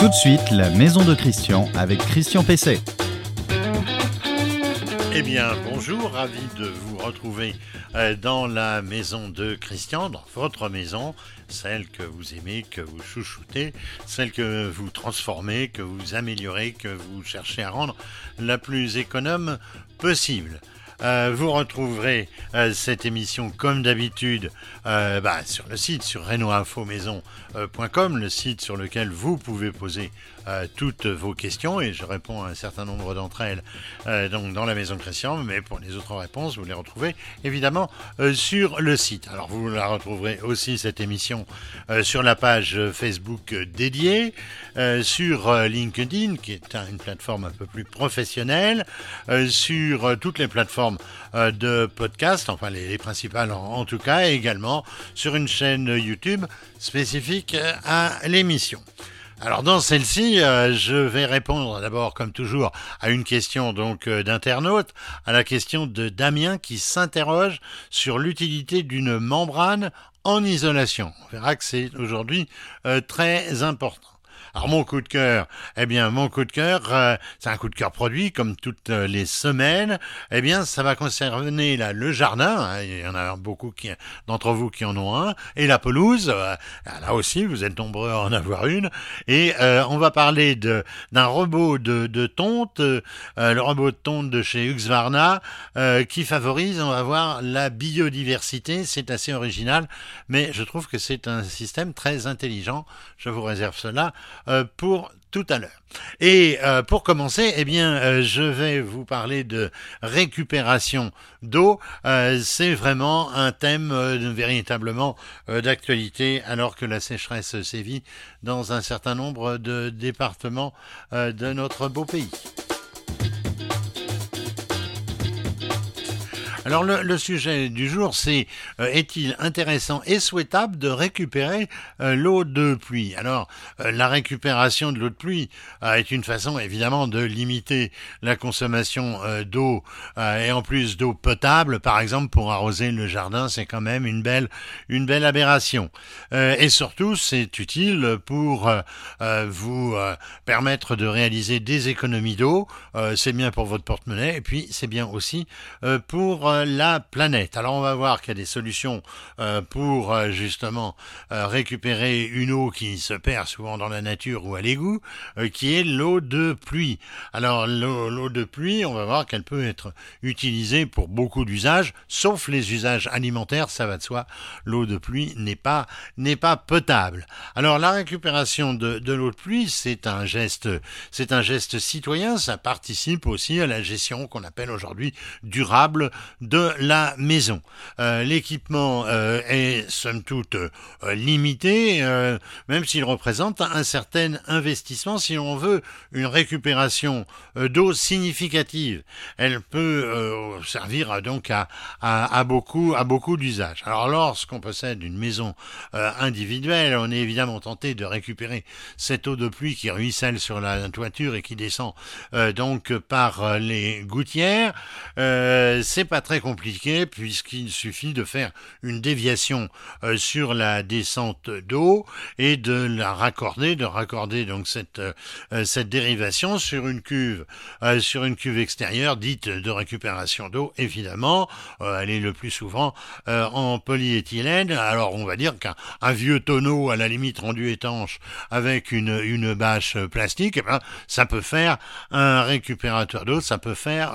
Tout de suite, la maison de Christian avec Christian Pesset. Eh bien, bonjour, ravi de vous retrouver euh, dans la maison de Christian, dans votre maison, celle que vous aimez, que vous chouchoutez, celle que vous transformez, que vous améliorez, que vous cherchez à rendre la plus économe possible. Euh, vous retrouverez euh, cette émission comme d'habitude euh, bah, sur le site sur renoinfomaison.com, le site sur lequel vous pouvez poser toutes vos questions et je réponds à un certain nombre d'entre elles donc dans la maison Christian, mais pour les autres réponses, vous les retrouvez évidemment sur le site. Alors vous la retrouverez aussi cette émission sur la page Facebook dédiée, sur LinkedIn qui est une plateforme un peu plus professionnelle, sur toutes les plateformes euh, de podcast, enfin les, principales en, tout cas, et également sur une chaîne YouTube spécifique euh, à l'émission. Alors dans celle-ci, euh, je vais répondre d'abord, comme toujours, à une question donc d'internaute, à la question de Damien qui s'interroge sur l'utilité d'une membrane en isolation. On verra que c'est aujourd'hui très important. Alors mon coup de cœur, eh bien mon coup de cœur, euh, c'est un coup de cœur produit comme toutes euh, les semaines. Eh bien ça va concerner là le jardin. Hein, il y en a beaucoup d'entre vous qui en ont un et la pelouse. Euh, là aussi vous êtes nombreux à en avoir une. Et on va parler d'un robot de, tonte, le robot de tonte de chez Husqvarna qui favorise, on va voir la biodiversité. C'est assez original, mais je trouve que c'est un système très intelligent. Je vous réserve cela pour tout à l'heure. Et euh, pour commencer, eh bien, euh, je vais vous parler de récupération d'eau. c'est vraiment un thème véritablement d'actualité alors que la sécheresse sévit dans un certain nombre de départements de notre beau pays. Alors le, sujet du jour, c'est euh, est-il intéressant et souhaitable de récupérer euh, l'eau de pluie? Alors euh, la récupération de l'eau de pluie est une façon évidemment de limiter la consommation d'eau et en plus d'eau potable, par exemple pour arroser le jardin, c'est quand même une belle une belle aberration. et surtout, c'est utile pour vous permettre de réaliser des économies d'eau. c'est bien pour votre porte-monnaie et puis c'est bien aussi pour la planète. Alors on va voir qu'il y a des solutions euh, pour euh, justement euh, récupérer une eau qui se perd souvent dans la nature ou à l'égout, qui est l'eau de pluie. Alors l'eau de pluie, on va voir qu'elle peut être utilisée pour beaucoup d'usages, sauf les usages alimentaires, ça va de soi. L'eau de pluie n'est pas n'est pas potable. Alors la récupération de, de l'eau de pluie, c'est un geste c'est un geste citoyen, ça participe aussi à la gestion qu'on appelle aujourd'hui durable de la maison. Euh, l'équipement euh, est somme toute euh, limité, même s'il représente un certain investissement si on veut une récupération d'eau significative. Elle peut servir donc à, beaucoup d'usages. Alors lorsqu'on possède une maison individuelle, on est évidemment tenté de récupérer cette eau de pluie qui ruisselle sur la toiture et qui descend donc par les gouttières. c'est pas compliqué puisqu'il suffit de faire une déviation euh, sur la descente d'eau et de la raccorder, de raccorder donc cette euh, euh, cette dérivation sur une cuve sur une cuve extérieure dite de récupération d'eau évidemment elle est le plus souvent en polyéthylène. Alors on va dire qu'un vieux tonneau à la limite rendu étanche avec une une bâche plastique eh ben, ça peut faire un récupérateur d'eau ça peut faire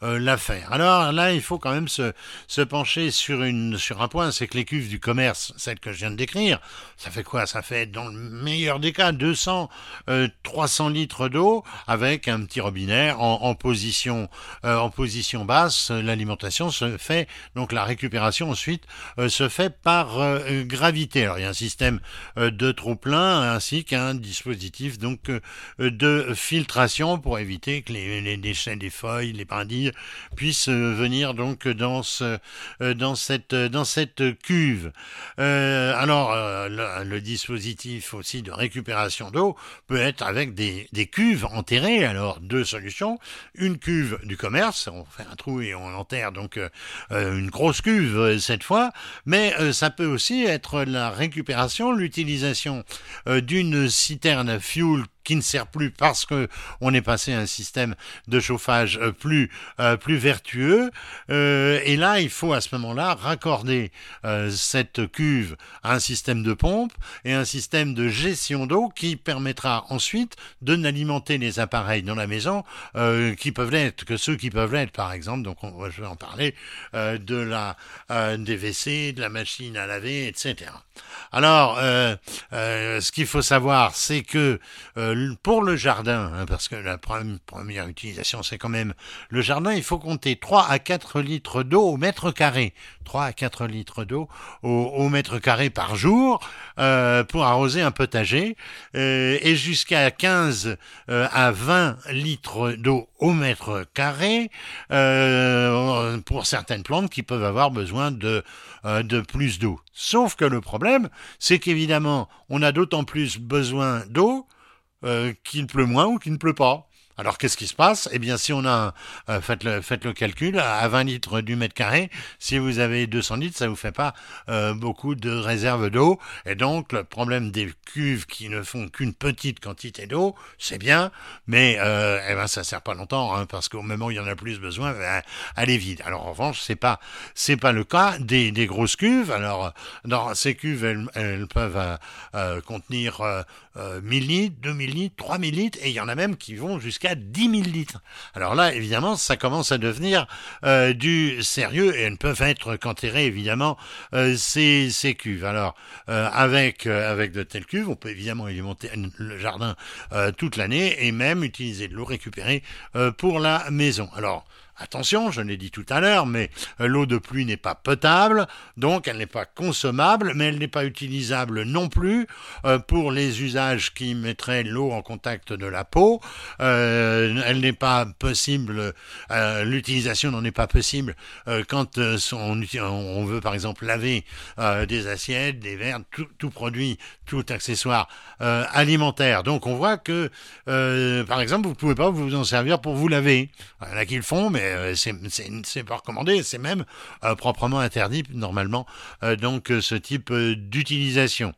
l'affaire. Alors là il faut quand même se, pencher sur, une, sur un point, c'est que les cuves du commerce, celles que je viens de décrire, ça fait quoi? Ça fait, dans le meilleur des cas, 200, 300 euh, litres d'eau avec un petit robinet en, position, euh, en position basse. L'alimentation se fait, donc la récupération ensuite euh, se fait par gravité. Alors il y a un système de trop-plein ainsi qu'un dispositif donc de filtration pour éviter que les, les déchets des feuilles, les brindilles puissent venir donc dans ce dans cette cuve. alors le, dispositif aussi de récupération d'eau peut être avec des, des cuves enterrées. Alors deux solutions une cuve du commerce, on fait un trou et on enterre donc une grosse cuve cette fois, mais ça peut aussi être la récupération, l'utilisation d'une citerne fuel qui ne sert plus parce que on est passé à un système de chauffage euh, plus euh, plus vertueux. Euh, et là, il faut à ce moment-là raccorder cette cuve à un système de pompe et un système de gestion d'eau qui permettra ensuite de n'alimenter les appareils dans la maison qui peuvent l'être que ceux qui peuvent l'être, par exemple. Donc, on, je vais en parler de la des WC, de la machine à laver, etc. Alors, ce qu'il faut savoir, c'est que pour le jardin, hein, parce que la première utilisation c'est quand même le jardin, il faut compter 3 à 4 litres d'eau au mètre carré. 3 à 4 litres d'eau au, mètre carré par jour euh, pour arroser un potager euh, et jusqu'à 15 euh, à 20 litres d'eau au mètre carré pour certaines plantes qui peuvent avoir besoin de plus d'eau. Sauf que le problème, c'est qu'évidemment, on a d'autant plus besoin d'eau euh, qu'il pleut moins ou qu'il ne pleut pas. Alors qu'est-ce qui se passe? Eh bien si on a, euh, faites, le, calcul, à 20 litres du mètre carré, si vous avez 200 litres, ça vous fait pas euh, beaucoup de réserve d'eau. Et donc le problème des cuves qui ne font qu'une petite quantité d'eau, c'est bien, mais euh, eh ben ça sert pas longtemps, hein, parce qu'au moment où il y en a plus besoin, ben, elle est vide. Alors en revanche, c'est pas pas le cas des, grosses cuves. Alors dans ces cuves, elles, elles peuvent euh, contenir 1000 litres, 2000 litres, 3000 litres, et il y en a même qui vont jusqu'à 10 000 litres. Alors là, évidemment, ça commence à devenir euh, du sérieux et elles peuvent être qu'enterrées, évidemment, euh, ces, ces, cuves. Alors, euh, avec, avec de telles cuves, on peut évidemment alimenter le jardin toute l'année et même utiliser de l'eau récupérée pour la maison. Alors, Attention, je l'ai dit tout à l'heure, mais euh, l'eau de pluie n'est pas potable, donc elle n'est pas consommable, mais elle n'est pas utilisable non plus euh, pour les usages qui mettraient l'eau en contact de la peau. Euh, elle n'est pas possible, l'utilisation n'en est pas possible quand on, veut par exemple laver des assiettes, des verres, tout, produit, tout accessoire alimentaire. Donc on voit que, par exemple, vous ne pouvez pas vous en servir pour vous laver. Il y font, mais euh, c'est pas recommandé, c'est même euh, proprement interdit normalement. Euh, donc ce type d'utilisation.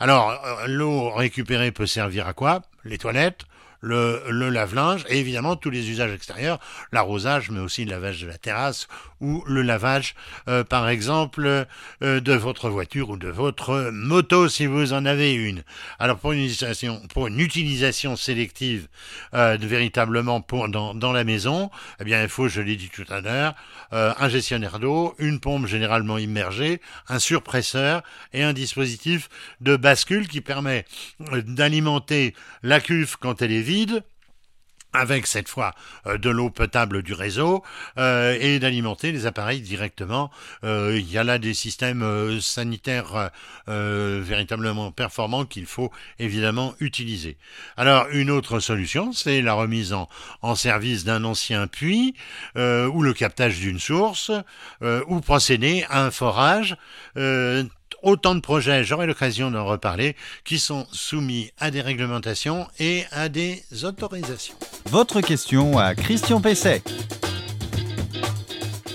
Alors l'eau récupérée peut servir à quoi? Les toilettes, le, le lave-linge et évidemment tous les usages extérieurs, l'arrosage, mais aussi le lavage de la terrasse ou le lavage, euh, par exemple, euh, de votre voiture ou de votre moto si vous en avez une. Alors pour une utilisation, pour une utilisation sélective euh, véritablement dans, dans la maison, eh bien il faut, je l'ai dit tout à l'heure, un gestionnaire d'eau, une pompe généralement immergée, un surpresseur et un dispositif de bascule qui permet d'alimenter la cuve quand elle est vide avec cette fois euh, de l'eau potable du réseau euh, et d'alimenter les appareils directement. Euh, il y a là des systèmes sanitaires véritablement performants qu'il faut évidemment utiliser. Alors une autre solution, c'est la remise en, en service d'un ancien puits ou le captage d'une source ou procéder à un forage autant de projets, j'aurai l'occasion d'en reparler, qui sont soumis à des réglementations et à des autorisations. Votre question à Christian Pesset.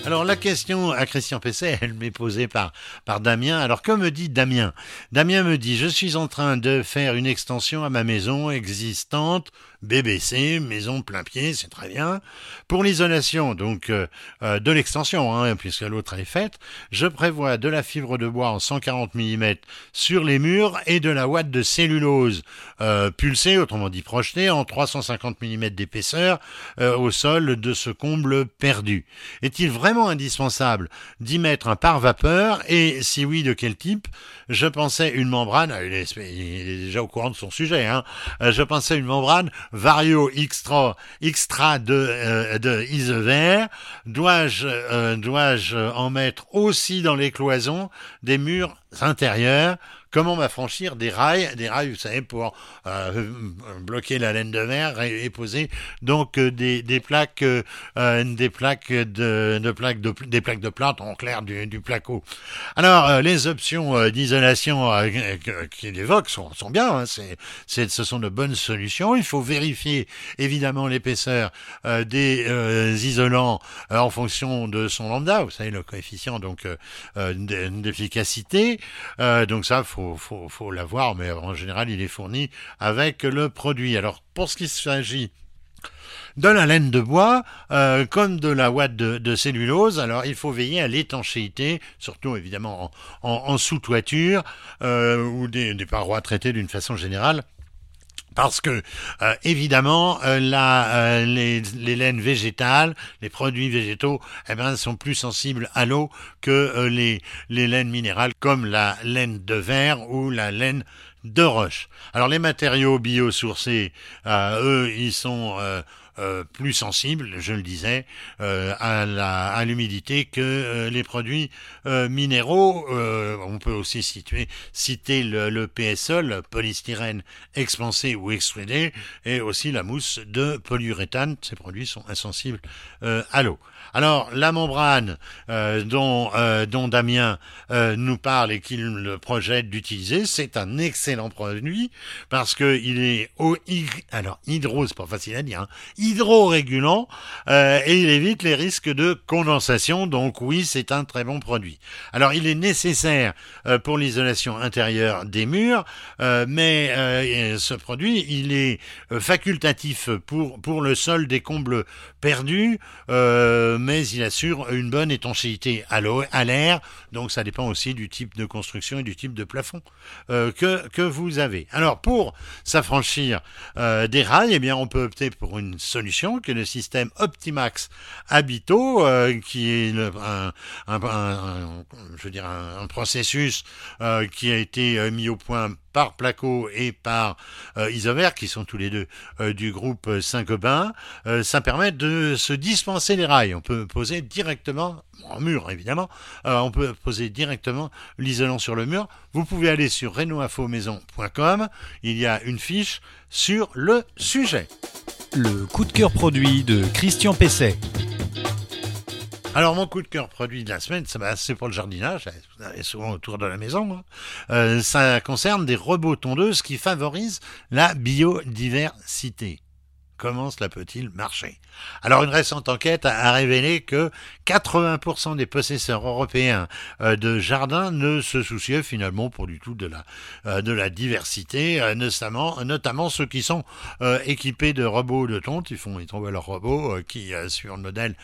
Alors la question à Christian Pesset, elle m'est posée par, par Damien. Alors que me dit Damien? Damien me dit, je suis en train de faire une extension à ma maison existante BBC, maison plein pied, c'est très bien. Pour l'isolation, donc euh, euh, de l'extension, hein, puisque l'autre est faite, je prévois de la fibre de bois en 140 mm sur les murs et de la ouate de cellulose euh, pulsée, autrement dit projetée, en 350 mm d'épaisseur au sol de ce comble perdu. Est-il vraiment indispensable d'y mettre un pare-vapeur et si oui, de quel type? Je pensais une membrane, il est, déjà au courant de son sujet, hein, je pensais une membrane Vario Extra, extra de, euh, de Isever, dois-je euh, dois-je en mettre aussi dans les cloisons des murs intérieurs comment m'affranchir des rails, des rails, vous savez, pour euh, bloquer la laine de verre et, poser donc euh, des, des plaques, des plaques de, de plaques de, des plaques de plâtre en clair du, du placo. Alors les options d'isolation qu'il évoque sont, sont bien, hein, c'est, ce sont de bonnes solutions. Il faut vérifier évidemment l'épaisseur des isolants en fonction de son lambda, vous savez le coefficient donc d'efficacité. Donc ça, faut, faut, faut l'avoir, mais en général, il est fourni avec le produit. Alors, pour ce qui s'agit de la laine de bois euh, comme de la ouate de, cellulose. Alors il faut veiller à l'étanchéité, surtout évidemment en, sous-toiture euh, ou des, parois traitées d'une façon générale. Parce que euh, évidemment, la, les, laines végétales, les produits végétaux, eh ben, sont plus sensibles à l'eau que les, les laines minérales, comme la laine de verre ou la laine de roche. Alors les matériaux biosourcés, eux, ils sont euh, plus sensible, je le disais, euh, à l'humidité que euh, les produits minéraux. on peut aussi citer le, le polystyrène expansé ou extrudé, et aussi la mousse de polyuréthane. Ces produits sont insensibles à l'eau. Alors la membrane dont, Damien nous parle et qu'il projette d'utiliser, c'est un excellent produit parce que il est alors hydro, c'est pas facile à dire, hein, hydrorégulant euh, et il évite les risques de condensation. Donc oui, c'est un très bon produit. Alors il est nécessaire euh, pour l'isolation intérieure des murs, euh, mais euh, ce produit, il est facultatif pour, pour le sol des combles perdus, mais il assure une bonne étanchéité à l'air. Donc ça dépend aussi du type de construction et du type de plafond que, que vous avez. Alors pour s'affranchir des rails, eh bien on peut opter pour une solution qui est le système Optimax Habito, euh, qui est un, je veux dire un, processus euh, qui a été euh, mis au point par Placo et par Isover, qui sont tous les deux du groupe Saint-Gobain, ça permet de se dispenser les rails. On peut poser directement en mur évidemment, on peut poser directement l'isolant sur le mur. Vous pouvez aller sur renoinfomaison.com, il y a une fiche sur le sujet. Le coup de cœur produit de Christian Pesset. Alors mon coup de cœur produit de la semaine, c'est pour le jardinage, souvent autour de la maison. Hein. Euh, ça concerne des robots tondeuses qui favorisent la biodiversité. Comment cela peut-il marcher? Alors une récente enquête a révélé que 80% des possesseurs européens euh, de jardins ne se souciaient finalement pas du tout de la, euh, diversité, euh, notamment, ceux qui sont équipés de robots de tonte. Ils font ils trouvent leur robot qui, sur le modèle,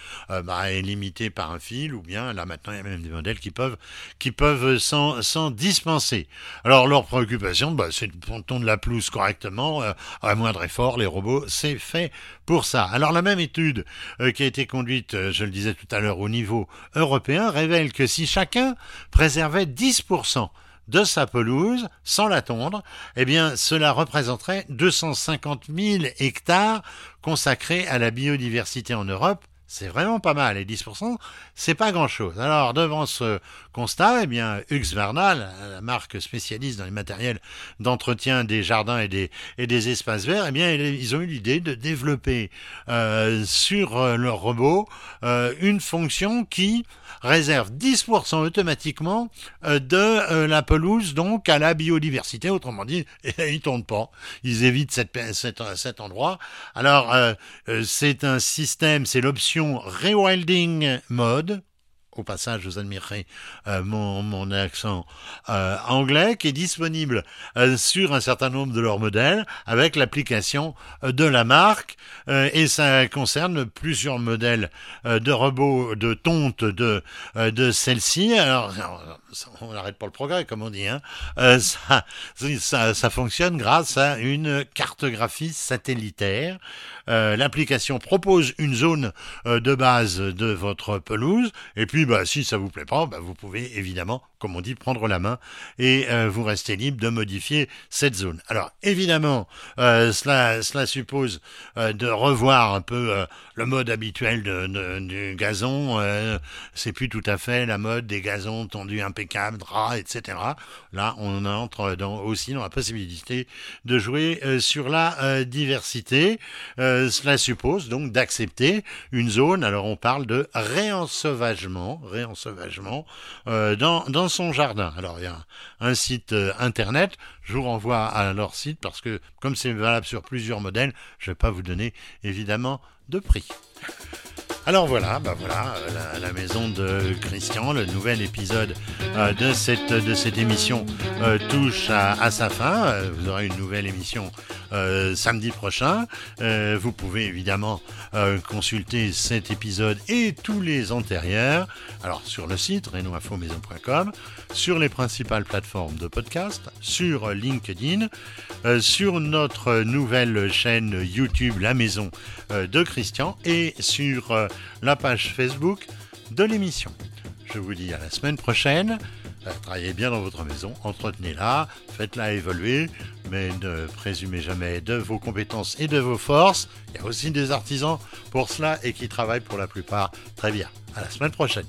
bah, est limité par un fil, ou bien là maintenant il y a même des modèles qui peuvent, qui peuvent s'en dispenser. Alors leur préoccupation, bah, c'est de tondre la pelouse correctement, à moindre effort, les robots, c'est fait pour ça. Alors la même étude euh, qui a été conduite, euh, je le disais tout à l'heure, au niveau européen, révèle que si chacun préservait 10% de sa pelouse sans la tondre, eh bien cela représenterait 250 000 hectares consacrés à la biodiversité en Europe c'est vraiment pas mal. Et 10%, c'est pas grand-chose. Alors, devant ce constat, eh bien, Husqvarna, la marque spécialiste dans les matériels d'entretien des jardins et des, et des espaces verts, eh bien, ils ont eu l'idée de développer euh, sur euh, leur robot euh, une fonction qui réserve 10% automatiquement de la pelouse donc à la biodiversité. Autrement dit, ils tournent pas. Ils évitent cette, cet endroit. Alors, c'est un système, c'est l'option Rewilding Mode, au passage, vous admirerez euh, mon, accent euh, anglais, qui est disponible euh, sur un certain nombre de leurs modèles avec l'application de la marque. et ça concerne plusieurs modèles de robots de tonte de, de celle-ci. Alors, on n'arrête pas le progrès, comme on dit. Hein. Ça, ça, ça, fonctionne grâce à une cartographie satellitaire. L'application propose une zone de base de votre pelouse, et puis bah, si ça vous plaît pas, bah, vous pouvez évidemment, comme on dit, prendre la main et euh, vous restez libre de modifier cette zone. Alors, évidemment, euh, cela, suppose euh, de revoir un peu le mode habituel du gazon. c'est plus tout à fait la mode des gazons tendus impeccables, draps, etc. Là, on entre dans, aussi dans la possibilité de jouer sur la diversité. cela suppose donc d'accepter une zone. Alors, on parle de réensauvagement, réensauvagement euh, dans, son jardin. Alors il y a un, site euh, internet, je vous renvoie à leur site parce que comme c'est valable sur plusieurs modèles, je ne vais pas vous donner évidemment de prix. Alors voilà, bah voilà, euh, la, maison de Christian, le nouvel épisode euh, de, cette, émission euh, touche à, sa fin. Vous aurez une nouvelle émission samedi prochain. vous pouvez évidemment consulter cet épisode et tous les antérieurs. Alors sur le site renoinfomaison.com, sur les principales plateformes de podcast, sur LinkedIn, sur notre nouvelle chaîne YouTube La Maison de Christian et sur la page Facebook de l'émission. Je vous dis à la semaine prochaine. Euh, travaillez bien dans votre maison, entretenez-la, faites-la évoluer, mais ne présumez jamais de vos compétences et de vos forces. Il y a aussi des artisans pour cela et qui travaillent pour la plupart très bien. À la semaine prochaine.